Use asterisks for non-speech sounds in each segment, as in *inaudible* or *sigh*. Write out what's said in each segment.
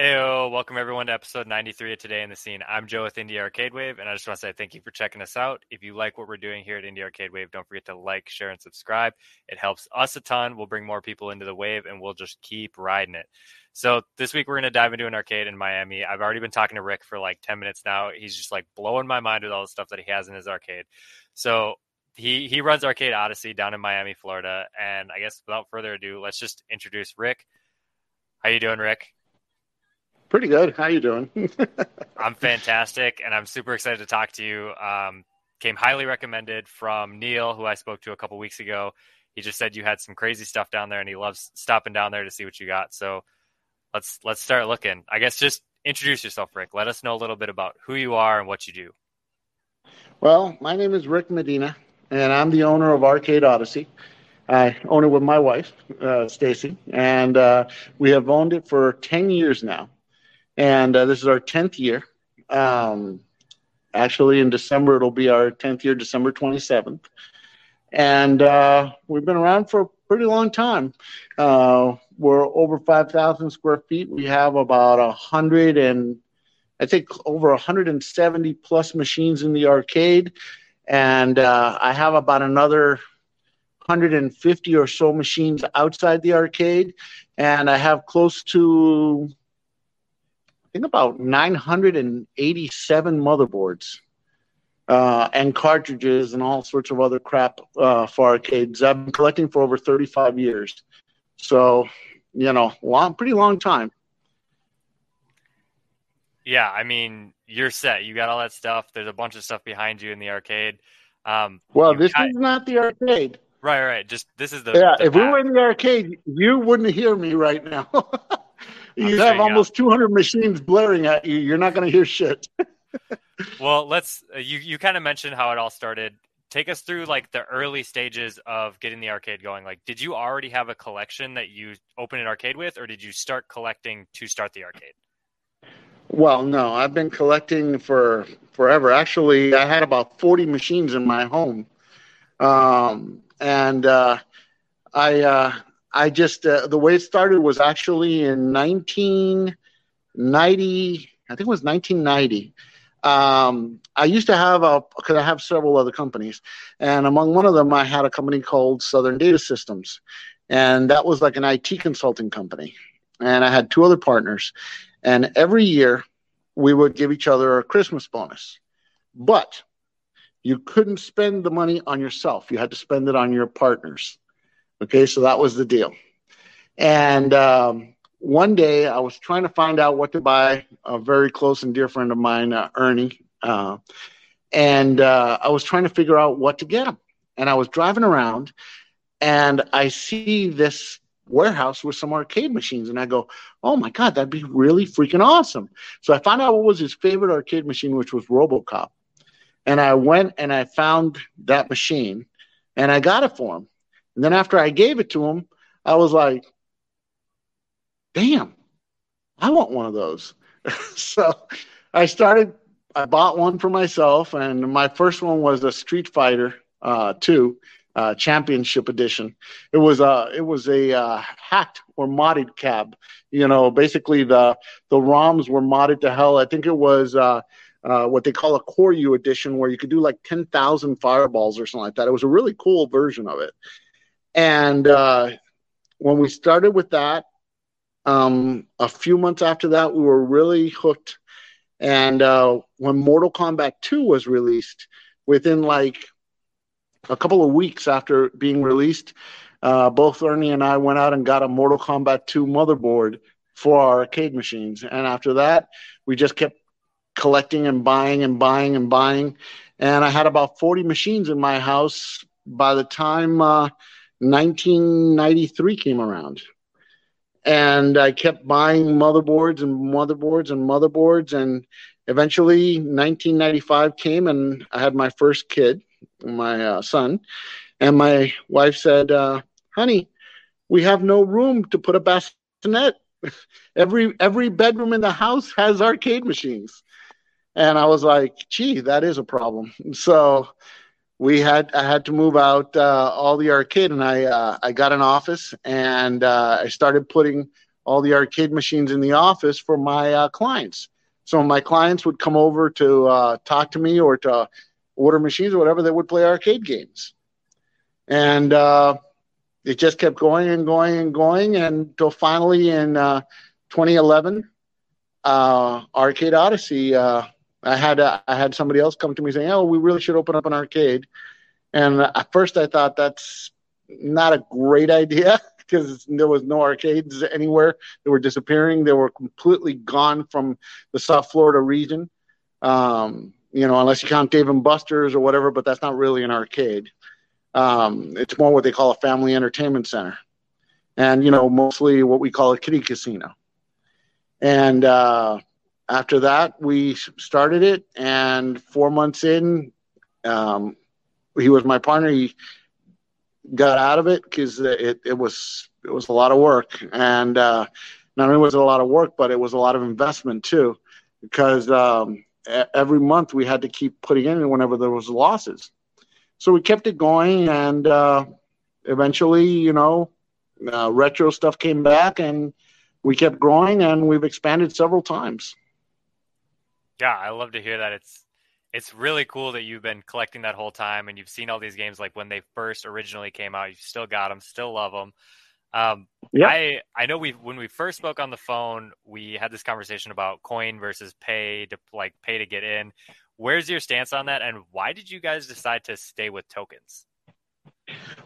Heyo, welcome everyone to episode 93 of Today in the Scene. I'm Joe with Indie Arcade Wave, and I just want to say thank you for checking us out. If you like what we're doing here at Indie Arcade Wave, don't forget to like, share, and subscribe. It helps us a ton. We'll bring more people into the wave, and we'll just keep riding it. So this week we're going to dive into an arcade in Miami. I've already been talking to Rick for like 10 minutes now. He's just like blowing my mind with all the stuff that he has in his arcade. So he he runs Arcade Odyssey down in Miami, Florida. And I guess without further ado, let's just introduce Rick. How you doing, Rick? Pretty good. How you doing? *laughs* I'm fantastic, and I'm super excited to talk to you. Um, came highly recommended from Neil, who I spoke to a couple weeks ago. He just said you had some crazy stuff down there, and he loves stopping down there to see what you got. So let's let's start looking. I guess just introduce yourself, Rick. Let us know a little bit about who you are and what you do. Well, my name is Rick Medina, and I'm the owner of Arcade Odyssey. I own it with my wife, uh, Stacy, and uh, we have owned it for ten years now and uh, this is our 10th year. Um, actually, in December, it'll be our 10th year, December 27th. And uh, we've been around for a pretty long time. Uh, we're over 5,000 square feet. We have about a hundred and I think over 170 plus machines in the arcade, and uh, I have about another 150 or so machines outside the arcade, and I have close to think about 987 motherboards uh, and cartridges and all sorts of other crap uh, for arcades. I've been collecting for over 35 years. So, you know, long, pretty long time. Yeah, I mean, you're set. You got all that stuff. There's a bunch of stuff behind you in the arcade. Um, well, this got... is not the arcade. Right, right. Just this is the. Yeah, the if we were in the arcade, you wouldn't hear me right now. *laughs* you have almost 200 machines blaring at you. You're not going to hear shit. *laughs* well, let's. Uh, you you kind of mentioned how it all started. Take us through like the early stages of getting the arcade going. Like, did you already have a collection that you opened an arcade with, or did you start collecting to start the arcade? Well, no, I've been collecting for forever. Actually, I had about 40 machines in my home. Um, and uh, I uh, I just uh, the way it started was actually in 1990. I think it was 1990. Um, I used to have a because I have several other companies, and among one of them, I had a company called Southern Data Systems, and that was like an IT consulting company. And I had two other partners, and every year we would give each other a Christmas bonus, but you couldn't spend the money on yourself. You had to spend it on your partners. Okay, so that was the deal. And um, one day I was trying to find out what to buy. A very close and dear friend of mine, uh, Ernie, uh, and uh, I was trying to figure out what to get him. And I was driving around, and I see this warehouse with some arcade machines, and I go, "Oh my god, that'd be really freaking awesome!" So I found out what was his favorite arcade machine, which was RoboCop. And I went and I found that machine, and I got it for him. And then after I gave it to him, I was like, damn, I want one of those. *laughs* so I started, I bought one for myself, and my first one was a Street Fighter uh, 2 uh, Championship Edition. It was a, it was a uh, hacked or modded cab. You know, basically the the ROMs were modded to hell. I think it was uh, uh, what they call a Koryu edition, where you could do like ten thousand fireballs or something like that. It was a really cool version of it. And uh, when we started with that, um, a few months after that, we were really hooked. And uh, when Mortal Kombat 2 was released, within like a couple of weeks after being released, uh, both Ernie and I went out and got a Mortal Kombat 2 motherboard for our arcade machines. And after that, we just kept collecting and buying and buying and buying. And I had about 40 machines in my house by the time uh, 1993 came around. And I kept buying motherboards and motherboards and motherboards. And eventually 1995 came and I had my first kid, my uh, son. And my wife said, uh, honey, we have no room to put a bassinet. *laughs* every every bedroom in the house has arcade machines. And I was like, gee, that is a problem. So we had I had to move out uh, all the arcade, and I uh, I got an office, and uh, I started putting all the arcade machines in the office for my uh, clients. So my clients would come over to uh, talk to me or to order machines or whatever. They would play arcade games, and uh, it just kept going and going and going until finally in uh, 2011, uh, Arcade Odyssey. Uh, I had I had somebody else come to me saying, "Oh, we really should open up an arcade." And at first, I thought that's not a great idea *laughs* because there was no arcades anywhere. They were disappearing. They were completely gone from the South Florida region. Um, you know, unless you count Dave and Buster's or whatever, but that's not really an arcade. Um, it's more what they call a family entertainment center, and you know, mostly what we call a kiddie casino. And uh, after that, we started it, and four months in, um, he was my partner. He got out of it because it, it was it was a lot of work, and uh, not only was it a lot of work, but it was a lot of investment too, because um, every month we had to keep putting in whenever there was losses. So we kept it going, and uh, eventually, you know, uh, retro stuff came back, and we kept growing, and we've expanded several times. Yeah, I love to hear that. It's it's really cool that you've been collecting that whole time and you've seen all these games like when they first originally came out. You've still got them, still love them. Um, yeah. I I know we when we first spoke on the phone, we had this conversation about coin versus pay to like pay to get in. Where's your stance on that, and why did you guys decide to stay with tokens?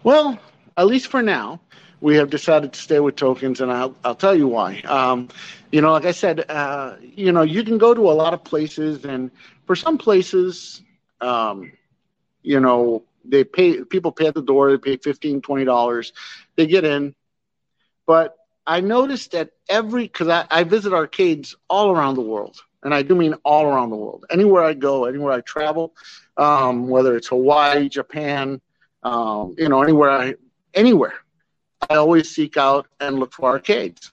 Well, at least for now, we have decided to stay with tokens, and I'll, I'll tell you why. Um, you know, like I said, uh, you know, you can go to a lot of places, and for some places, um, you know, they pay people pay at the door. They pay fifteen, twenty dollars. They get in, but I noticed that every because I, I visit arcades all around the world, and I do mean all around the world. Anywhere I go, anywhere I travel, um, whether it's Hawaii, Japan, um, you know, anywhere I anywhere. I always seek out and look for arcades,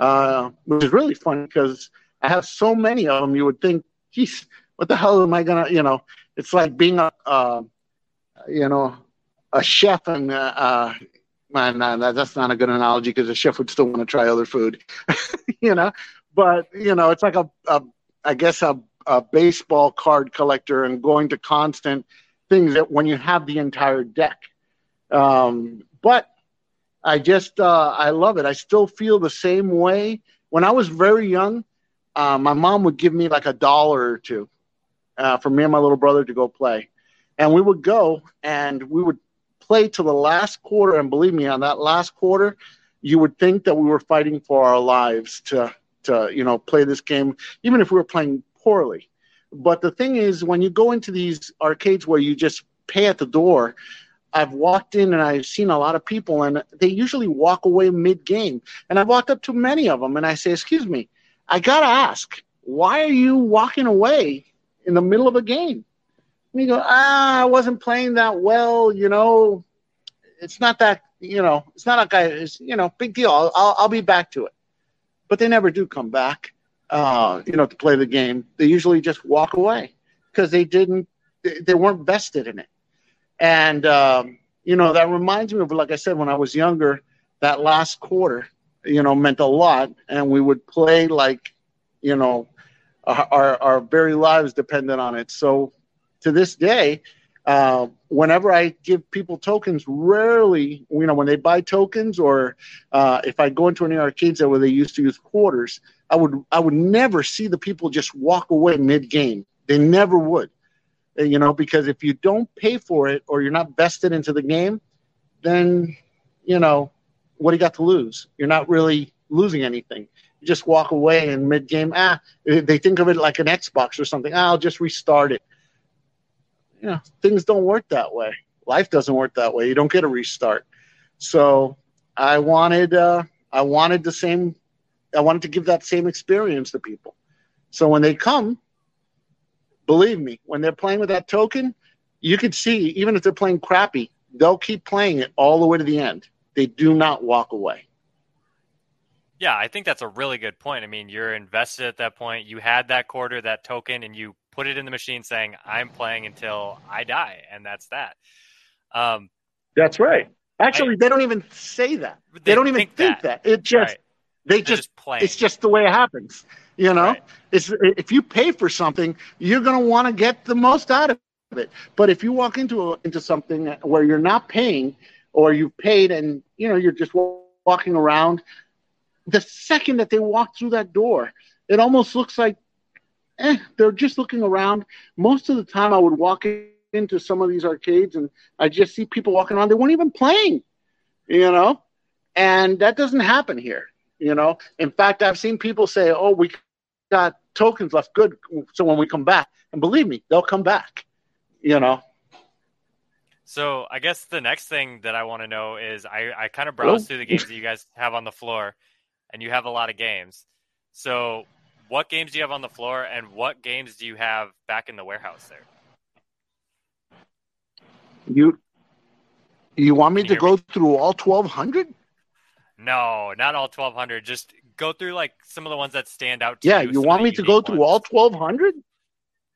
uh, which is really fun because I have so many of them. You would think, geez, what the hell am I gonna? You know, it's like being a, uh, you know, a chef and. Uh, uh, man, that's not a good analogy because a chef would still want to try other food, *laughs* you know. But you know, it's like a, a I guess a, a baseball card collector and going to constant things that when you have the entire deck. Um, but I just uh, I love it. I still feel the same way. When I was very young, uh, my mom would give me like a dollar or two uh, for me and my little brother to go play, and we would go and we would play to the last quarter. And believe me, on that last quarter, you would think that we were fighting for our lives to to you know play this game, even if we were playing poorly. But the thing is, when you go into these arcades where you just pay at the door, I've walked in and I've seen a lot of people, and they usually walk away mid game. And I've walked up to many of them and I say, Excuse me, I got to ask, why are you walking away in the middle of a game? And you go, Ah, I wasn't playing that well. You know, it's not that, you know, it's not like I, it's, you know, big deal. I'll, I'll, I'll be back to it. But they never do come back, uh, you know, to play the game. They usually just walk away because they didn't, they, they weren't vested in it. And, um, you know, that reminds me of, like I said, when I was younger, that last quarter, you know, meant a lot. And we would play like, you know, our, our very lives depended on it. So to this day, uh, whenever I give people tokens, rarely, you know, when they buy tokens or uh, if I go into any arcades where they used to use quarters, I would I would never see the people just walk away mid game. They never would you know, because if you don't pay for it or you're not vested into the game, then, you know, what do you got to lose? You're not really losing anything. You just walk away in mid game. Ah, they think of it like an Xbox or something. Ah, I'll just restart it. You know, things don't work that way. Life doesn't work that way. You don't get a restart. So I wanted, uh, I wanted the same, I wanted to give that same experience to people. So when they come, believe me, when they're playing with that token, you can see, even if they're playing crappy, they'll keep playing it all the way to the end. They do not walk away. Yeah, I think that's a really good point. I mean, you're invested at that point. You had that quarter, that token, and you put it in the machine saying, I'm playing until I die. And that's that. Um, that's right. Actually, I, they don't even say that. They, they don't even think, think that. that. It just, right. They just, just play. It's just the way it happens. You know, right. it's if you pay for something, you're going to want to get the most out of it. But if you walk into a, into something where you're not paying, or you've paid and you know you're just walking around, the second that they walk through that door, it almost looks like eh, they're just looking around. Most of the time, I would walk into some of these arcades and I just see people walking around. They weren't even playing, you know, and that doesn't happen here. You know, in fact, I've seen people say, "Oh, we got tokens left. Good. So when we come back, and believe me, they'll come back." You know. So I guess the next thing that I want to know is I, I kind of browse through the games that you guys have on the floor, and you have a lot of games. So what games do you have on the floor, and what games do you have back in the warehouse there? You you want me to go me? through all twelve hundred? No, not all 1200. Just go through like some of the ones that stand out to yeah, you. Yeah, you want me to go through all 1200?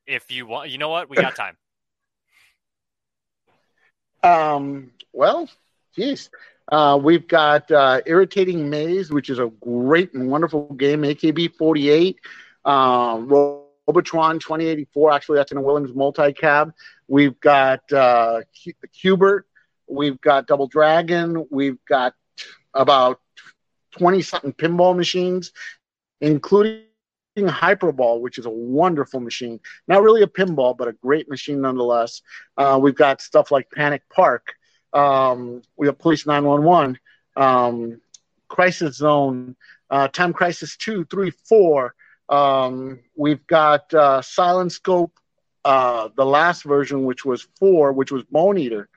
If you want, you know what? We got time. *laughs* um, well, geez. Uh, we've got uh, Irritating Maze, which is a great and wonderful game, AKB 48. Uh, Robotron 2084, actually, that's in a Williams multi cab. We've got uh, Q*bert. We've got Double Dragon. We've got about 20 something pinball machines, including Hyperball, which is a wonderful machine. Not really a pinball, but a great machine nonetheless. Uh, we've got stuff like Panic Park. Um, we have Police 911, um, Crisis Zone, uh, Time Crisis 2, 3, 4. Um, we've got uh, Silent Scope, uh, the last version, which was 4, which was Bone Eater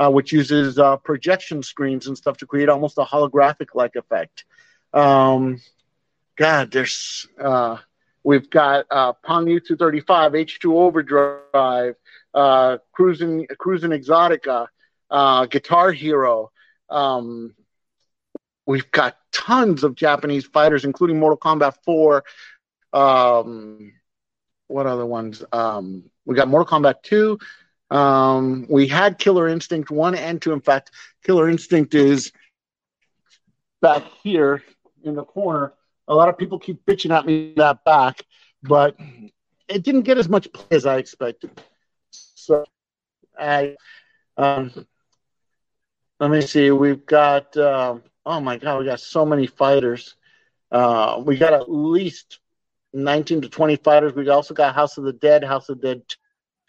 uh, which uses uh, projection screens and stuff to create almost a holographic like effect. Um, God, there's uh, we've got uh, Pong U235, H2 Overdrive, uh, Cruising Cruis'n Exotica, uh, Guitar Hero. Um, we've got tons of Japanese fighters, including Mortal Kombat 4. Um, what other ones? Um, we got Mortal Kombat 2, um, we had Killer Instinct 1 and 2. In fact, Killer Instinct is back here in the corner. A lot of people keep bitching at me that back, but it didn't get as much play as I expected. So I, um, let me see. We've got, uh, oh my God, we got so many fighters. Uh, we got at least 19 to 20 fighters. We also got House of the Dead, House of the Dead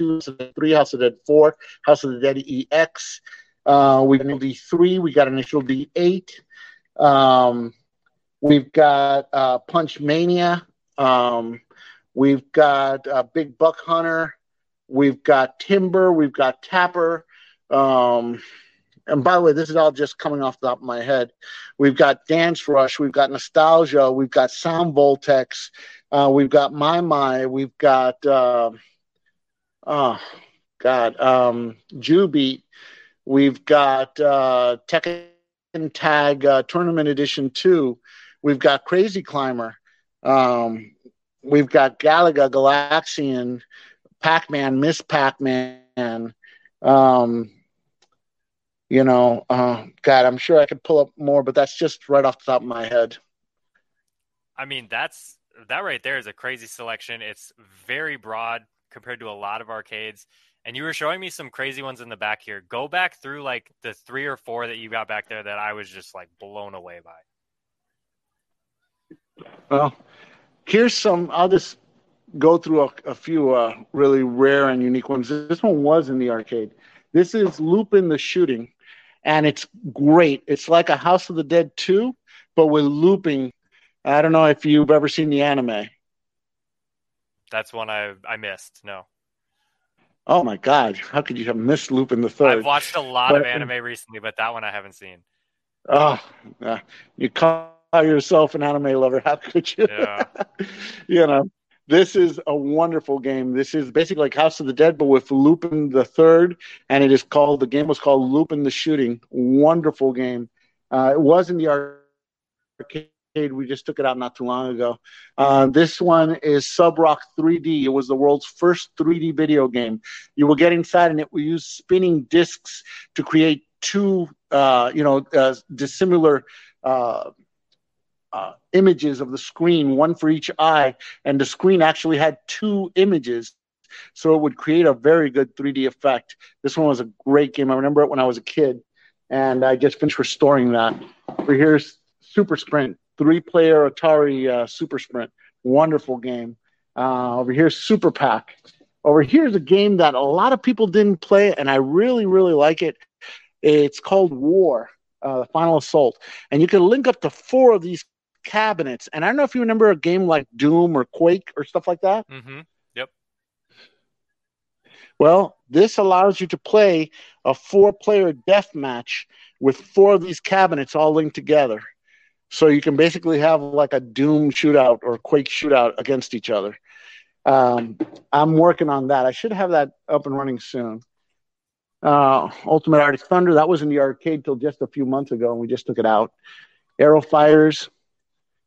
two, House of the Dead three, House of Dead four, House of the Dead EX. Uh, we got an D three, we got initial D eight. Um, we've got uh, Punch Mania. Um, we've got uh, Big Buck Hunter. We've got Timber. We've got Tapper. Um, and by the way, this is all just coming off the top of my head. We've got Dance Rush. We've got Nostalgia. We've got Sound Voltex. Uh, we've got maimai. We've got uh, oh God, um, Jubeat. We've got uh, Tekken Tag uh, Tournament Edition two. We've got Crazy Climber. Um, we've got Galaga, Galaxian, Pac Man, Miss Pac Man. Um, you know, uh, God, I'm sure I could pull up more, but that's just right off the top of my head. I mean, that's that right there is a crazy selection. It's very broad compared to a lot of arcades. And you were showing me some crazy ones in the back here. Go back through like the three or four that you got back there that I was just like blown away by. Well, here's some. I'll just go through a, a few uh, really rare and unique ones. This one was in the arcade. This is Lupin the Shooting, and it's great. It's like a House of the Dead 2, but with Lupin. I don't know if you've ever seen the anime. That's one I I missed. No. Oh my god! How could you have missed Lupin the Third? I've watched a lot but, of anime recently, but that one I haven't seen. Oh, uh, you call yourself an anime lover? How could you? Yeah. *laughs* you know, this is a wonderful game. This is basically like House of the Dead, but with Lupin the Third, and it is called. The game was called Lupin the Shooting. Wonderful game. Uh, it was in the arcade we just took it out not too long ago. Uh, this one is Sub Rock 3D. It was the world's first 3D video game. You will get inside, and it will use spinning discs to create two, uh, you know, uh, dissimilar uh, uh, images of the screen, one for each eye, and the screen actually had two images. So it would create a very good 3D effect. This one was a great game. I remember it when I was a kid, and I just finished restoring that. Over here's Super Sprint, three player Atari uh, Super Sprint. Wonderful game. Uh, over here's Super Pac. Over here's a game that a lot of people didn't play, and I really, really like it. It's called War, uh, Final Assault, and you can link up to four of these cabinets. And I don't know if you remember a game like Doom or Quake or stuff like that. Mm-hmm. Yep. Well, this allows you to play a four-player death match with four of these cabinets all linked together. So you can basically have like a Doom shootout or Quake shootout against each other. Um, I'm working on that. I should have that up and running soon. Uh, Ultimate Arctic Thunder, that was in the arcade till just a few months ago, and we just took it out. Arrow Fires,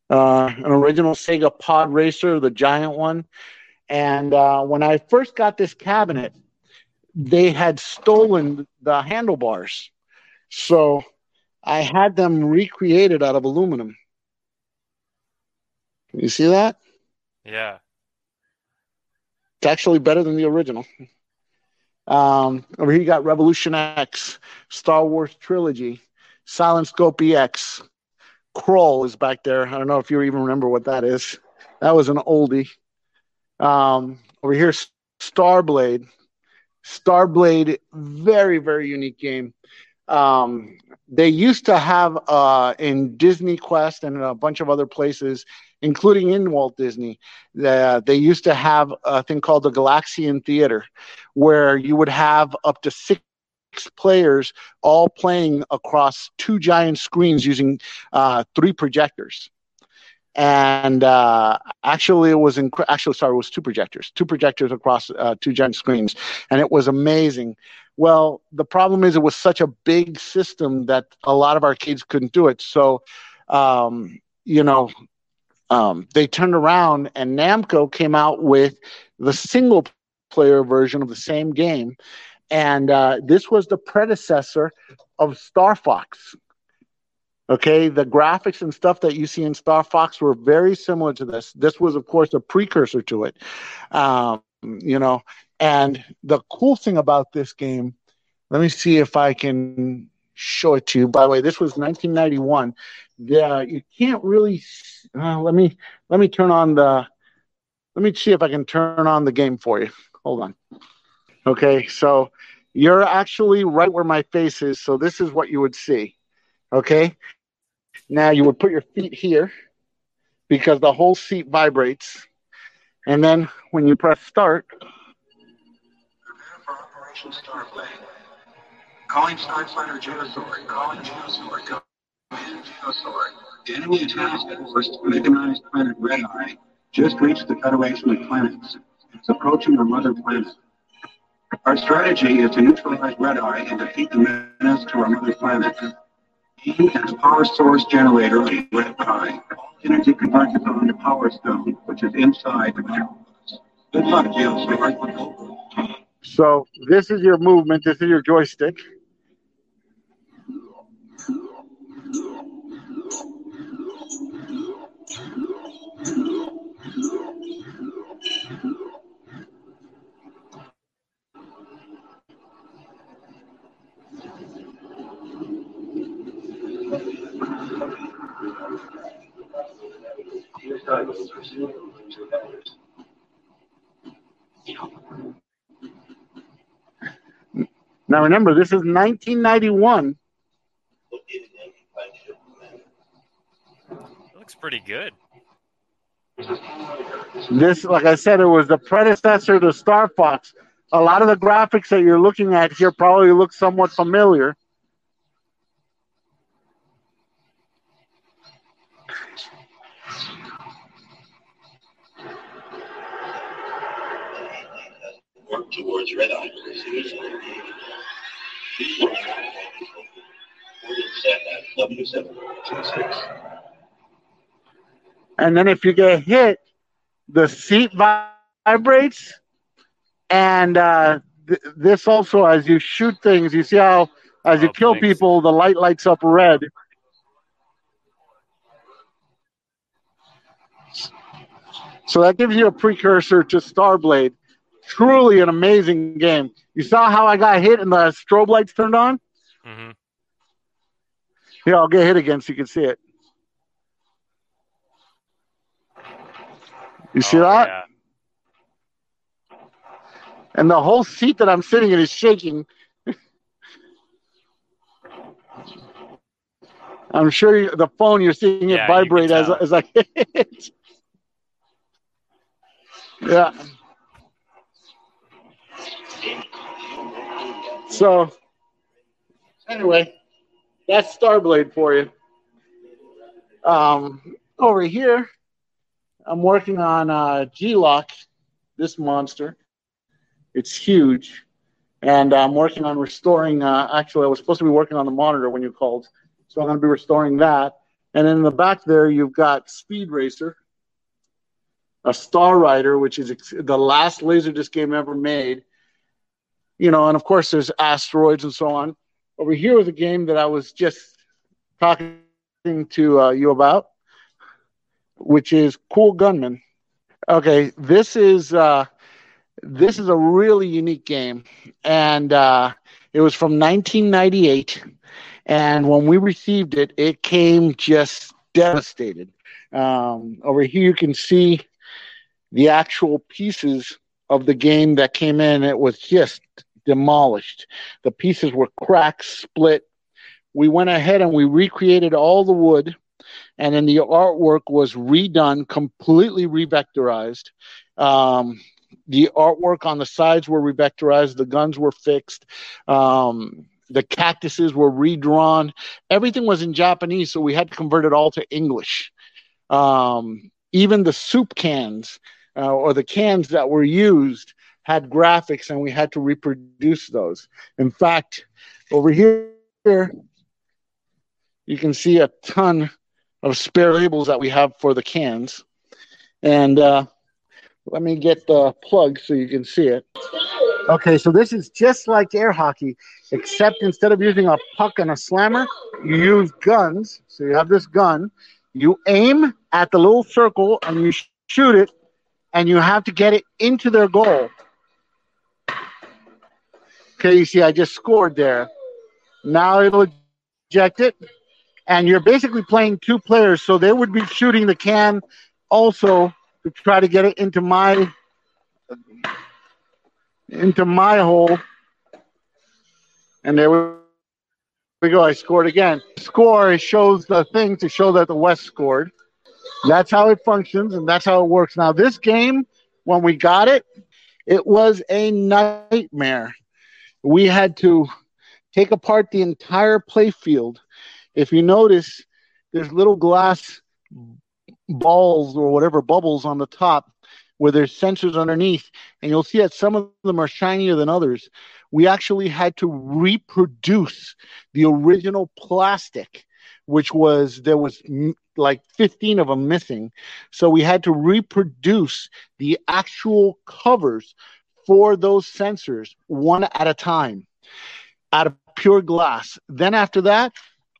uh, an original Sega Pod Racer, the giant one. And uh, when I first got this cabinet, they had stolen the handlebars. So I had them recreated out of aluminum. Can you see that? Yeah. It's actually better than the original. Um, over here you got Revolution X, Star Wars Trilogy, Silent Scope EX, Krull is back there. I don't know if you even remember what that is. That was an oldie. Um, over here, Starblade. Starblade, very, very unique game. Um, they used to have uh, in Disney Quest and a bunch of other places, including in Walt Disney, the, they used to have a thing called the Galaxian Theater, where you would have up to six players all playing across two giant screens using uh, three projectors. And uh, actually, it was inc- actually sorry, it was two projectors, two projectors across uh, two giant screens, and it was amazing. Well, the problem is it was such a big system that a lot of arcades couldn't do it. So, um, you know, um, they turned around and Namco came out with the single player version of the same game. And uh, this was the predecessor of Star Fox. Okay, the graphics and stuff that you see in Star Fox were very similar to this. This was, of course, a precursor to it. Um, you know, and the cool thing about this game, let me see if I can show it to you. By the way, this was 1991. Yeah, you can't really. Uh, let me let me turn on the. Let me see if I can turn on the game for you. Hold on. Okay, so you're actually right where my face is. So this is what you would see. Okay, now you would put your feet here because the whole seat vibrates, and then when you press start. Calling Starfighter GeoSword. Calling GeoSword. In, GeoSword. Enemy task force, mechanized planet Red Eye, just reached the Federation of Planets. It's approaching our mother planet. Our strategy is to neutralize Red Eye and defeat the menace to our mother planet. Aim at the power source generator of Red Eye. Energy converted on the Power Stone, which is inside the Necropolis. Good luck, GeoSword. So this is your movement. This is your joystick. Now remember, this is 1991. It looks pretty good. This, like I said, it was the predecessor to Star Fox. A lot of the graphics that you're looking at here probably look somewhat familiar. Work towards Red Eye. Set at W726. And then if you get hit, the seat vibrates. And uh, th- this also, as you shoot things, you see how as you Oh, kill thanks. people, the light lights up red. So that gives you a precursor to Starblade. Truly an amazing game. You saw how I got hit and the strobe lights turned on? hmm Here, I'll get hit again so you can see it. You see that? Oh, Yeah. And the whole seat that I'm sitting in is shaking. *laughs* I'm sure you, the phone you're seeing it Yeah, vibrate as as I hit. *laughs* yeah. So anyway, that's Starblade for you. Um, over here, I'm working on uh, G-LOC, this monster. It's huge, and I'm working on restoring. Uh, actually, I was supposed to be working on the monitor when you called, so I'm going to be restoring that. And in the back there, you've got Speed Racer, a Star Rider, which is the last Laserdisc game ever made. You know, and of course, there's asteroids and so on. Over here was a game that I was just talking to uh, you about, which is Cool Gunman. Okay, this is uh, this is a really unique game, and uh, it was from 1998. And when we received it, it came just devastated. Um, over here, you can see the actual pieces of the game that came in. It was just demolished. The pieces were cracked, split. We went ahead and we recreated all the wood, and then the artwork was redone, completely revectorized. Um, the artwork on the sides were revectorized. The guns were fixed. Um, the cactuses were redrawn. Everything was in Japanese, so we had to convert it all to English. Um, even the soup cans uh, or the cans that were used had graphics, and we had to reproduce those. In fact, over here, you can see a ton of spare labels that we have for the cans. And uh, let me get the plug so you can see it. Okay, so this is just like air hockey, except instead of using a puck and a slammer, you use guns. So you have this gun, you aim at the little circle and you sh- shoot it, and you have to get it into their goal. Okay, you see, I just scored there. Now it'll eject it, and you're basically playing two players, so they would be shooting the can also to try to get it into my into my hole. And there we go. I scored again. Score shows the thing to show that the West scored. That's how it functions and that's how it works. Now, this game, when we got it, it was a nightmare. We had to take apart the entire play field. If you notice, there's little glass balls or whatever bubbles on the top where there's sensors underneath, and you'll see that some of them are shinier than others. We actually had to reproduce the original plastic, which was there was m- like 15 of them missing. So we had to reproduce the actual covers for those sensors one at a time out of pure glass. Then after that,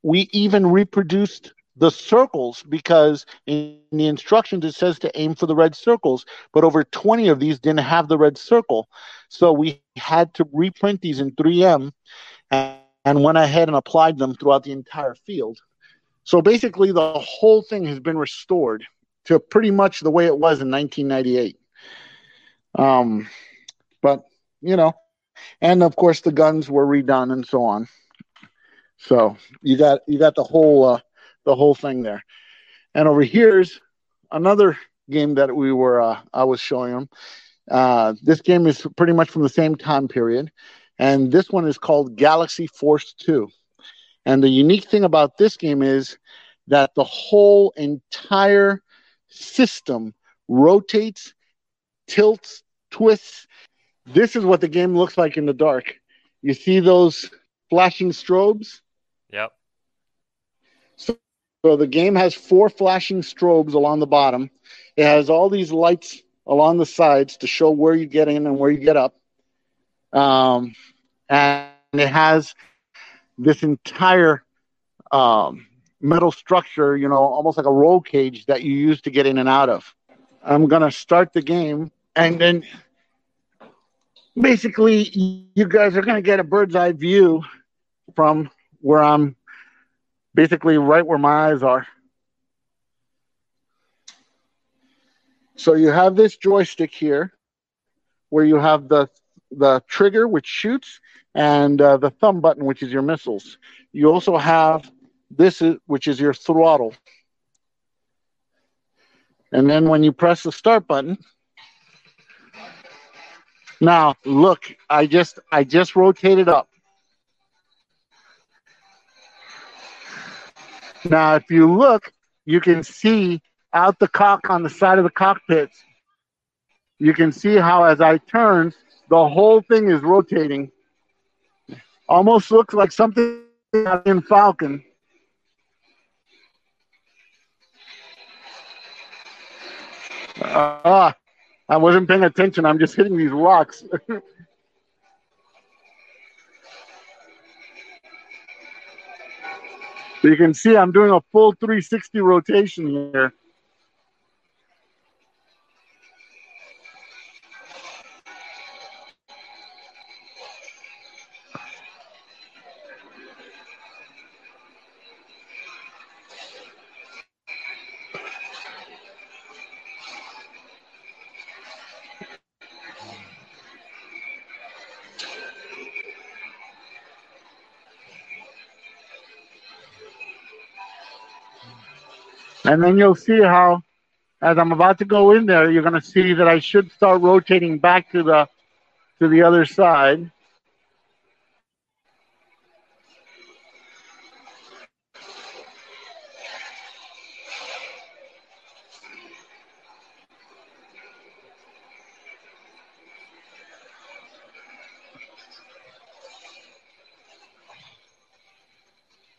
we even reproduced the circles because in the instructions it says to aim for the red circles, but over 20 of these didn't have the red circle. So we had to reprint these in 3M and, and went ahead and applied them throughout the entire field. So basically, the whole thing has been restored to pretty much the way it was in 1998. Um, but, you know, and of course the guns were redone and so on. So you got you got the whole uh, the whole thing there. And over here's another game that we were uh, I was showing them. Uh, this game is pretty much from the same time period, and this one is called Galaxy Force Two. And the unique thing about this game is that the whole entire system rotates, tilts, twists. This is what the game looks like in the dark. You see those flashing strobes? Yep. So the game has four flashing strobes along the bottom. It has all these lights along the sides to show where you get in and where you get up. Um, and it has this entire um, metal structure, you know, almost like a roll cage that you use to get in and out of. I'm gonna start the game, and then basically you guys are gonna get a bird's eye view from where I'm basically right where my eyes are. So you have this joystick here where you have the the trigger which shoots and uh, the thumb button which is your missiles. You also have this is, which is your throttle. And then when you press the start button, now look, I just I just rotated up. Now if you look, you can see out the cock on the side of the cockpit. You can see how as I turn, the whole thing is rotating. Almost looks like something in Falcon. Ah, uh, I wasn't paying attention. I'm just hitting these rocks. *laughs* you can see I'm doing a full 360 rotation here. And then you'll see how, as I'm about to go in there, you're going to see that I should start rotating back to the to the other side.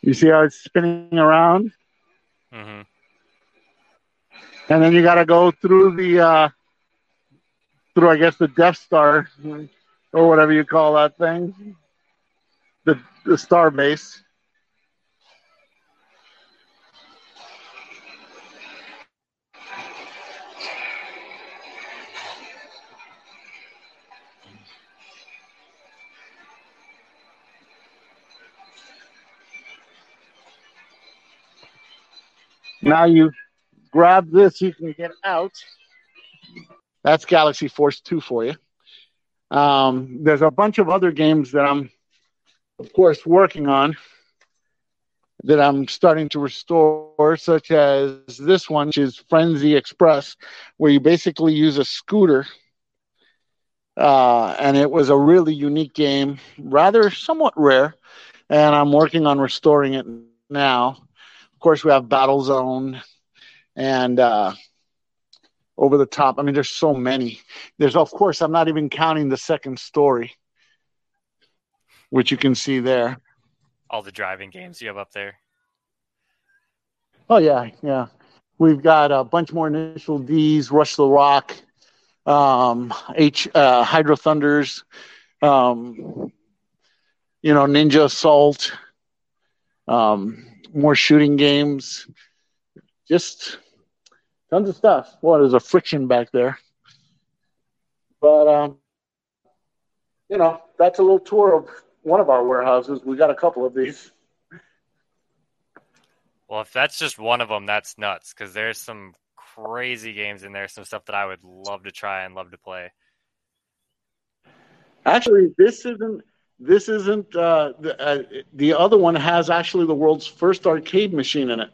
You see how it's spinning around? Mm-hmm and then you got to go through the uh, through I guess the Death Star or whatever you call that thing, the the star base. Now you grab this, you can get out. That's Galaxy Force 2 for you. Um, there's a bunch of other games that I'm, of course, working on that I'm starting to restore, such as this one, which is Frenzy Express, where you basically use a scooter. Uh, and it was a really unique game, rather somewhat rare. And I'm working on restoring it now. Of course, we have Battlezone, and uh, over the top. I mean, there's so many. There's, of course, I'm not even counting the second story, which you can see there. All the driving games you have up there. Oh yeah, yeah. We've got a bunch more initial D's, Rush the Rock, um, H, uh, Hydro Thunders, um, you know, Ninja Assault, um, more shooting games. Just tons of stuff. Well, there's a friction back there. But, um, you know, that's a little tour of one of our warehouses. We got a couple of these. Well, if that's just one of them, that's nuts because there's some crazy games in there, some stuff that I would love to try and love to play. Actually, this isn't. This isn't. Uh, the, uh, the other one has actually the world's first arcade machine in it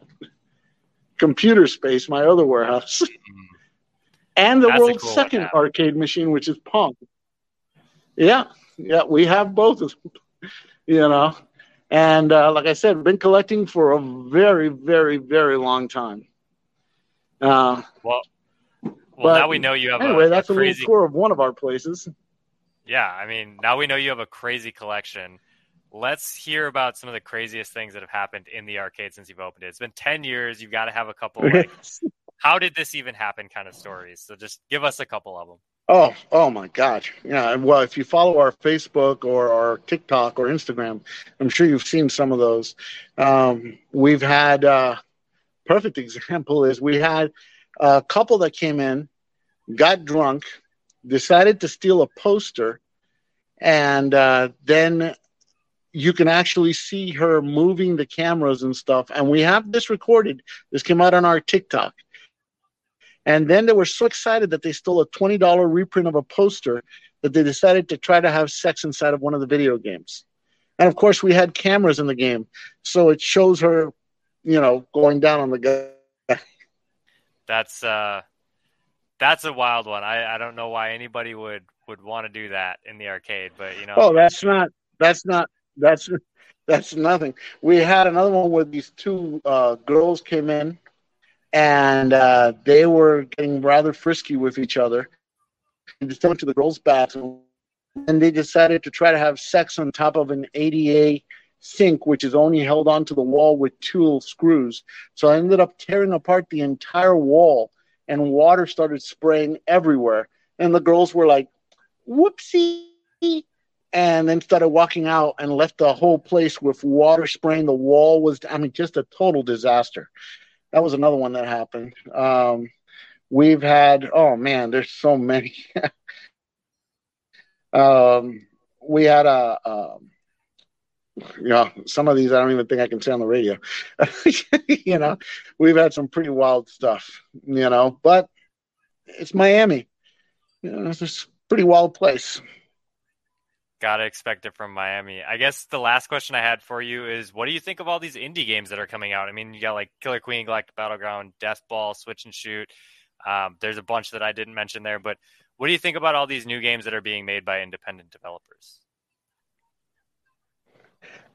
computer space, my other warehouse, *laughs* and the That's world's cool second arcade machine, which is Pong. Yeah, yeah, we have both, of them, *laughs* you know. And uh, like I said, been collecting for a very, very, very long time. Uh, well, well, but now we know you have anyway. a, that's a a, crazy. little tour of one of our places. Yeah, I mean, now we know you have a crazy collection. Let's hear about some of the craziest things that have happened in the arcade since you've opened it. It's been 10 years. You've got to have a couple, *laughs* like, how did this even happen kind of stories. So just give us a couple of them. Oh, oh my gosh. Yeah. Well, if you follow our Facebook or our TikTok or Instagram, I'm sure you've seen some of those. Um, we've had, uh, perfect *laughs* example is we had a couple that came in got drunk, decided to steal a poster, and uh, then you can actually see her moving the cameras and stuff. And we have this recorded. This came out on our TikTok. And then they were so excited that they stole a $20 reprint of a poster that they decided to try to have sex inside of one of the video games. And of course, we had cameras in the game. So it shows her, you know, going down on the guy. That's, uh, that's a wild one. I, I don't know why anybody would, would want to do that in the arcade, but you know. Oh, that's not, that's not, that's, that's nothing. We had another one where these two uh, girls came in and uh, they were getting rather frisky with each other. They just went to the girls' bathroom, and they decided to try to have sex on top of an ADA sink, which is only held onto the wall with two screws. So I ended up tearing apart the entire wall, and water started spraying everywhere. And the girls were like, "Whoopsie!" And then started walking out and left the whole place with water spraying. The wall was, I mean, just a total disaster that was another one that happened. Um, we've had oh man, there's so many. *laughs* um, we had a. Um, you know, some of these I don't even think I can say on the radio. *laughs* you know, we've had some pretty wild stuff. You know, but it's Miami. You know, it's a pretty wild place. Gotta expect it from Miami. I guess the last question I had for you is what do you think of all these indie games that are coming out? I mean, you got like Killer Queen, Galactic Battleground, Death Ball, Switch and Shoot. Um, there's a bunch that I didn't mention there, but what do you think about all these new games that are being made by independent developers?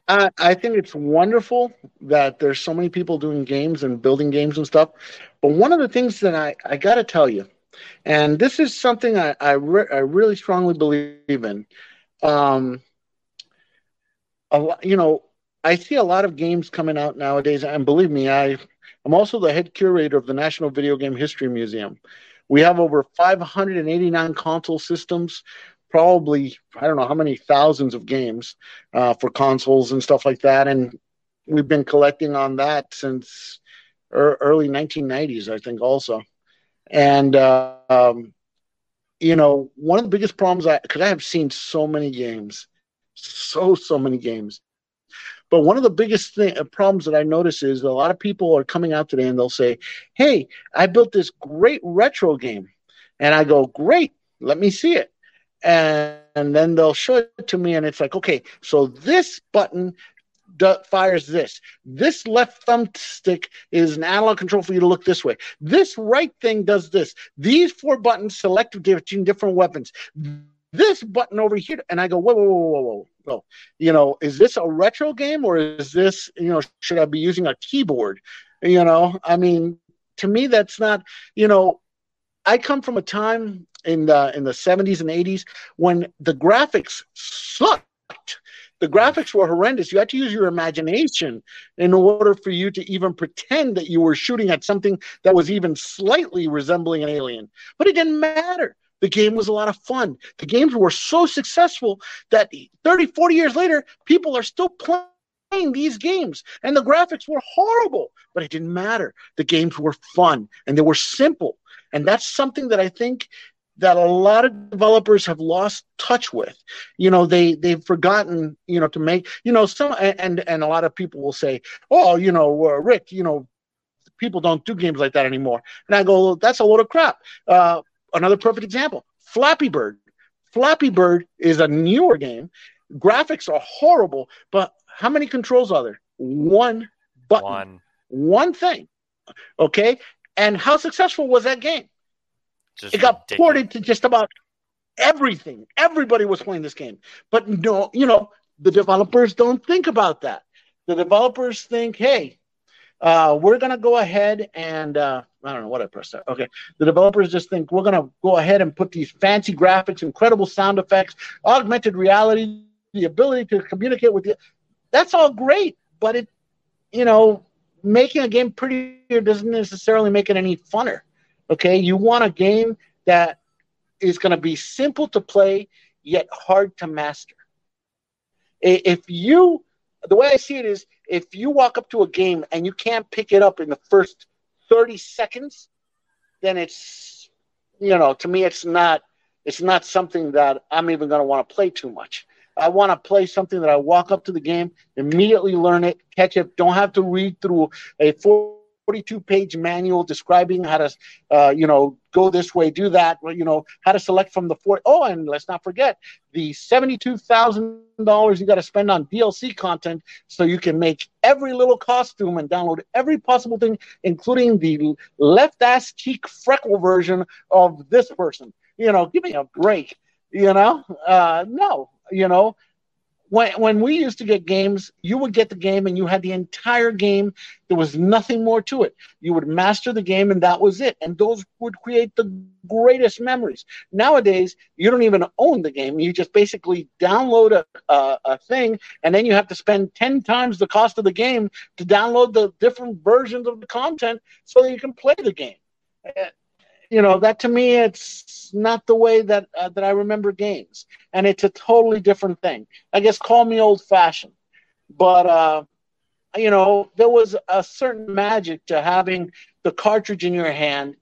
Uh, I think it's wonderful that there's so many people doing games and building games and stuff. But one of the things that I, I got to tell you, and this is something I, I, re- I really strongly believe in, um, a, lot, you know, I see a lot of games coming out nowadays, and believe me, I I'm also the head curator of the National Video Game History Museum. We have over 589 console systems, probably I don't know how many thousands of games uh, for consoles and stuff like that, and we've been collecting on that since early 1990s, I think, also. And uh, um, you know, one of the biggest problems I, because I have seen so many games, so, so many games. But one of the biggest thing, uh, problems that I notice is a lot of people are coming out today and they'll say, Hey, I built this great retro game. And I go, Great, let me see it. And, and then they'll show it to me, and it's like, okay, so this button fires this. This left thumbstick is an analog control for you to look this way. This right thing does this. These four buttons select between different weapons. This button over here, and I go, whoa, whoa, whoa, whoa, whoa, whoa. You know, is this a retro game or is this, you know, should I be using a keyboard? You know, I mean, to me, that's not, you know, I come from a time in the in the 70s and 80s when the graphics sucked the graphics were horrendous. You had to use your imagination in order for you to even pretend that you were shooting at something that was even slightly resembling an alien. But it didn't matter. The game was a lot of fun. The games were so successful that 30, 40 years later, people are still playing these games. And the graphics were horrible, but it didn't matter. The games were fun and they were simple. And that's something that I think that a lot of developers have lost touch with. You know, they they've forgotten, you know, to make, you know, some and and a lot of people will say, "Oh, you know, uh, Rick, you know, people don't do games like that anymore." And I go, "That's a load of crap." Uh, another perfect example: Flappy Bird. Flappy Bird is a newer game. Graphics are horrible, but how many controls are there? One button. One. One thing. Okay? And how successful was that game? Just it got ridiculous. ported to just about everything. Everybody was playing this game. But no, you know, the developers don't think about that. The developers think, hey, uh, we're going to go ahead and uh, I don't know what I pressed there. Okay. The developers just think we're going to go ahead and put these fancy graphics, incredible sound effects, augmented reality, the ability to communicate with you. That's all great, but it, you know, making a game prettier doesn't necessarily make it any funner. Okay, you want a game that is going to be simple to play yet hard to master. If you, the way I see it is, if you walk up to a game and you can't pick it up in the first 30 seconds, then it's you know, to me, it's not it's not something that I'm even going to want to play too much. I want to play something that I walk up to the game, immediately learn it, catch it, don't have to read through a 42 page manual describing how to, uh, you know, go this way, do that, you know, how to select from the four. Oh, and let's not forget the $72,000 you got to spend on DLC content so you can make every little costume and download every possible thing, including the left ass cheek freckle version of this person. You know, give me a break. You know, uh, no, you know, when when we used to get games, you would get the game and you had the entire game. There was nothing more to it. You would master the game and that was it. And those would create the greatest memories. Nowadays, you don't even own the game. You just basically download a, a, a thing and then you have to spend 10 times the cost of the game to download the different versions of the content so that you can play the game you know that to me it's not the way that uh, that I remember games, and it's a totally different thing. I guess call me old fashioned, but uh, you know there was a certain magic to having the cartridge in your hand,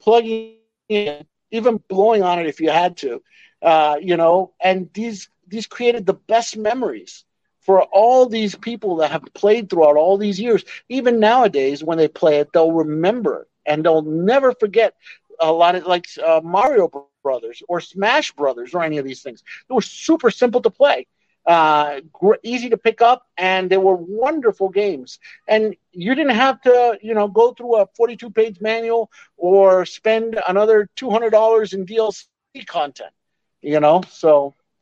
plugging in, even blowing on it if you had to, uh, you know, and these these created the best memories for all these people that have played throughout all these years. Even nowadays, when they play it, they'll remember it and they'll never forget a lot of like uh, Mario Brothers or Smash Brothers or any of these things. They were super simple to play, uh, gr- easy to pick up, and they were wonderful games. And you didn't have to, you know, go through a 42-page manual or spend another $200 in DLC content. You know, so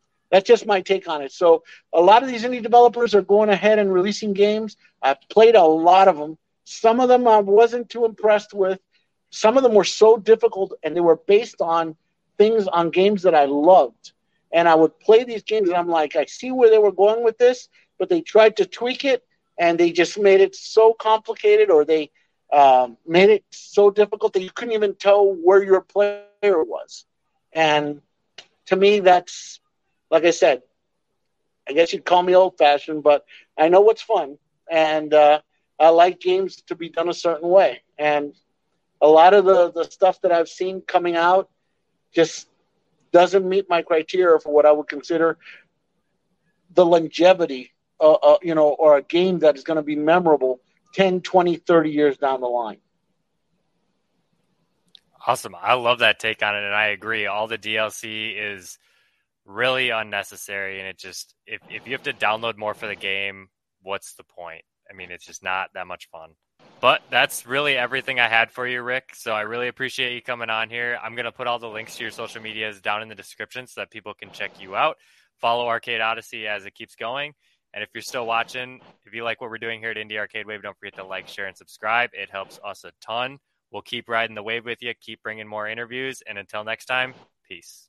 that's just my take on it. So a lot of these indie developers are going ahead and releasing games. I've played a lot of them. Some of them I wasn't too impressed with. Some of them were so difficult and they were based on things on games that I loved. And I would play these games and I'm like, I see where they were going with this, but they tried to tweak it and they just made it so complicated or they um, made it so difficult that you couldn't even tell where your player was. And to me, that's, like I said, I guess you'd call me old fashioned, but I know what's fun. And uh, I like games to be done a certain way. And a lot of the, the stuff that I've seen coming out just doesn't meet my criteria for what I would consider the longevity, uh, uh, you know, or a game that is going to be memorable 10, 20, 30 years down the line. Awesome. I love that take on it. And I agree. All the DLC is really unnecessary. And it just, if, if you have to download more for the game, what's the point? I mean, it's just not that much fun. But that's really everything I had for you, Rick. So I really appreciate you coming on here. I'm going to put all the links to your social medias down in the description so that people can check you out. Follow Arcade Odyssey as it keeps going. And if you're still watching, if you like what we're doing here at Indie Arcade Wave, don't forget to like, share, and subscribe. It helps us a ton. We'll keep riding the wave with you, keep bringing more interviews. And until next time, peace.